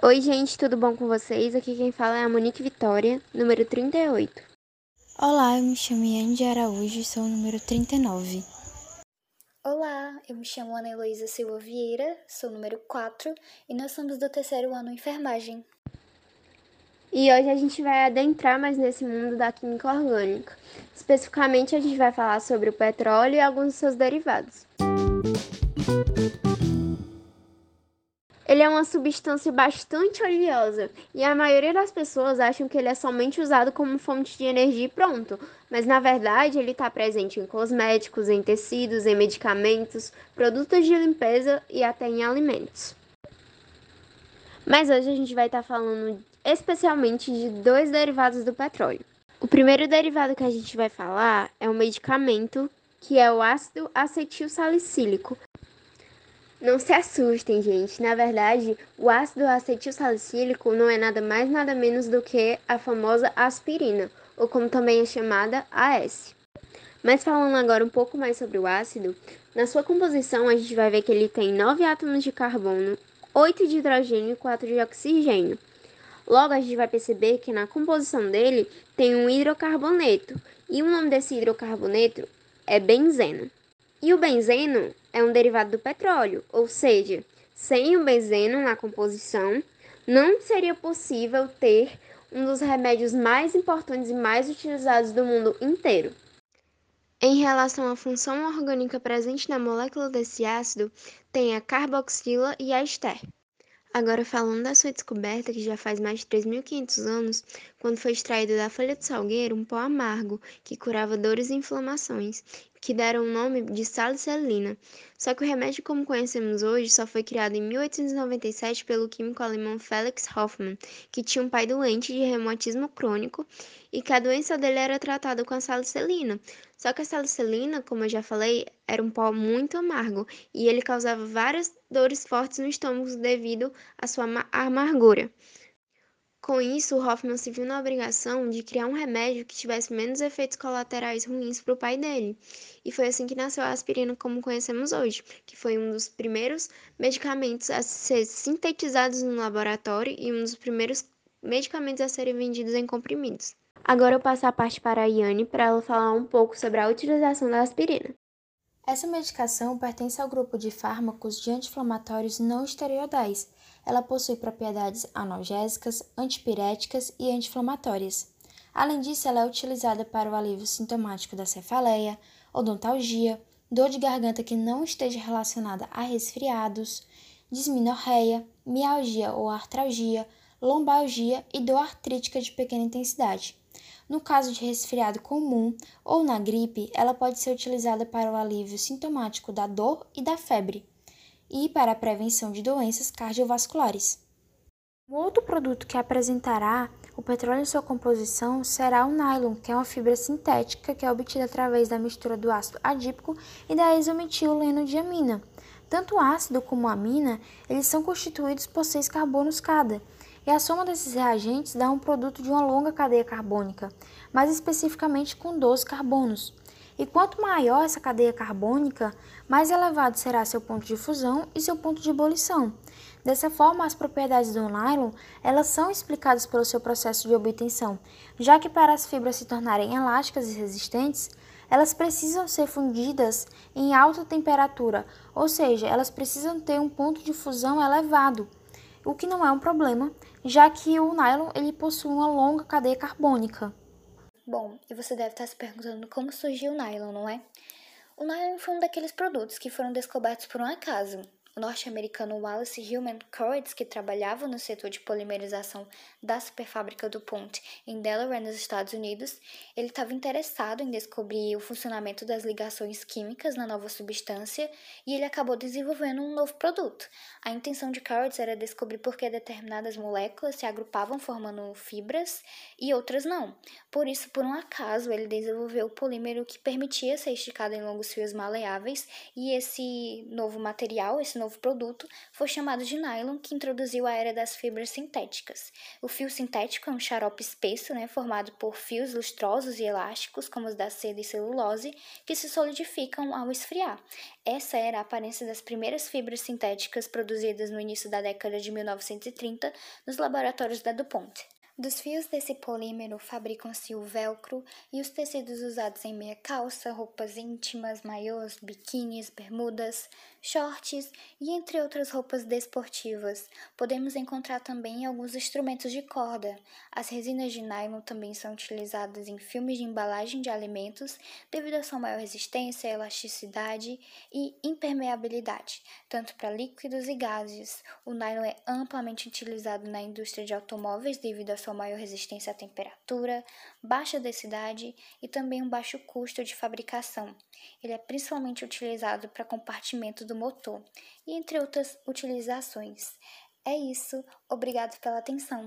Oi, gente, tudo bom com vocês? Aqui quem fala é a Monique Vitória, número 38. Olá, eu me chamo Iane de Araújo e sou o número 39. Olá, eu me chamo Ana Heloísa Silva Vieira, sou o número 4 e nós somos do terceiro ano enfermagem. E hoje a gente vai adentrar mais nesse mundo da química orgânica. Especificamente, a gente vai falar sobre o petróleo e alguns dos seus derivados. Ele é uma substância bastante oleosa e a maioria das pessoas acham que ele é somente usado como fonte de energia e pronto, mas na verdade ele está presente em cosméticos, em tecidos, em medicamentos, produtos de limpeza e até em alimentos. Mas hoje a gente vai estar tá falando especialmente de dois derivados do petróleo. O primeiro derivado que a gente vai falar é um medicamento que é o ácido acetil salicílico, não se assustem, gente. Na verdade, o ácido acetil salicílico não é nada mais nada menos do que a famosa aspirina, ou como também é chamada AS. Mas falando agora um pouco mais sobre o ácido, na sua composição a gente vai ver que ele tem 9 átomos de carbono, 8 de hidrogênio e 4 de oxigênio. Logo, a gente vai perceber que na composição dele tem um hidrocarboneto, e o nome desse hidrocarboneto é benzeno. E o benzeno é um derivado do petróleo, ou seja, sem o benzeno na composição, não seria possível ter um dos remédios mais importantes e mais utilizados do mundo inteiro. Em relação à função orgânica presente na molécula desse ácido, tem a carboxila e a ester. Agora, falando da sua descoberta, que já faz mais de 3.500 anos, quando foi extraído da folha de salgueiro um pó amargo que curava dores e inflamações, que deram o nome de salicilina. Só que o remédio como conhecemos hoje só foi criado em 1897 pelo químico alemão Felix Hoffmann, que tinha um pai doente de reumatismo crônico e que a doença dele era tratada com a salicilina. Só que a salicilina, como eu já falei, era um pó muito amargo e ele causava várias dores fortes no estômago devido à sua amargura. Com isso, Hoffman se viu na obrigação de criar um remédio que tivesse menos efeitos colaterais ruins para o pai dele. E foi assim que nasceu a aspirina como conhecemos hoje, que foi um dos primeiros medicamentos a ser sintetizados no laboratório e um dos primeiros medicamentos a serem vendidos em comprimidos. Agora eu passo a parte para a Yane para ela falar um pouco sobre a utilização da aspirina. Essa medicação pertence ao grupo de fármacos de anti-inflamatórios não esteroidais ela possui propriedades analgésicas, antipiréticas e anti-inflamatórias. Além disso, ela é utilizada para o alívio sintomático da cefaleia, odontalgia, dor de garganta que não esteja relacionada a resfriados, disminorreia, mialgia ou artralgia, lombalgia e dor artrítica de pequena intensidade. No caso de resfriado comum ou na gripe, ela pode ser utilizada para o alívio sintomático da dor e da febre e para a prevenção de doenças cardiovasculares. Um outro produto que apresentará o petróleo em sua composição será o nylon, que é uma fibra sintética que é obtida através da mistura do ácido adípico e da isometillenodiamina. Tanto o ácido como a amina, eles são constituídos por seis carbonos cada, e a soma desses reagentes dá um produto de uma longa cadeia carbônica, mais especificamente com 12 carbonos. E quanto maior essa cadeia carbônica, mais elevado será seu ponto de fusão e seu ponto de ebulição. Dessa forma, as propriedades do nylon elas são explicadas pelo seu processo de obtenção, já que para as fibras se tornarem elásticas e resistentes, elas precisam ser fundidas em alta temperatura, ou seja, elas precisam ter um ponto de fusão elevado, o que não é um problema, já que o nylon ele possui uma longa cadeia carbônica. Bom, e você deve estar se perguntando como surgiu o nylon, não é? O nylon foi um daqueles produtos que foram descobertos por um acaso, o norte-americano Wallace Hillman Cordes, que trabalhava no setor de polimerização da superfábrica do Ponte em Delaware, nos Estados Unidos, ele estava interessado em descobrir o funcionamento das ligações químicas na nova substância e ele acabou desenvolvendo um novo produto. A intenção de Cordes era descobrir por que determinadas moléculas se agrupavam formando fibras e outras não. Por isso, por um acaso, ele desenvolveu o polímero que permitia ser esticado em longos fios maleáveis e esse novo material, esse novo novo produto foi chamado de nylon, que introduziu a era das fibras sintéticas. O fio sintético é um xarope espesso, né, formado por fios lustrosos e elásticos, como os da seda e celulose, que se solidificam ao esfriar. Essa era a aparência das primeiras fibras sintéticas produzidas no início da década de 1930 nos laboratórios da DuPont. Dos fios desse polímero fabricam-se o velcro e os tecidos usados em meia calça, roupas íntimas, maiôs, biquínis, bermudas, shorts e entre outras roupas desportivas. Podemos encontrar também alguns instrumentos de corda. As resinas de nylon também são utilizadas em filmes de embalagem de alimentos devido à sua maior resistência, elasticidade e impermeabilidade, tanto para líquidos e gases. O nylon é amplamente utilizado na indústria de automóveis devido à sua maior resistência à temperatura, baixa densidade e também um baixo custo de fabricação. Ele é principalmente utilizado para compartimento do motor e entre outras utilizações. É isso, obrigado pela atenção.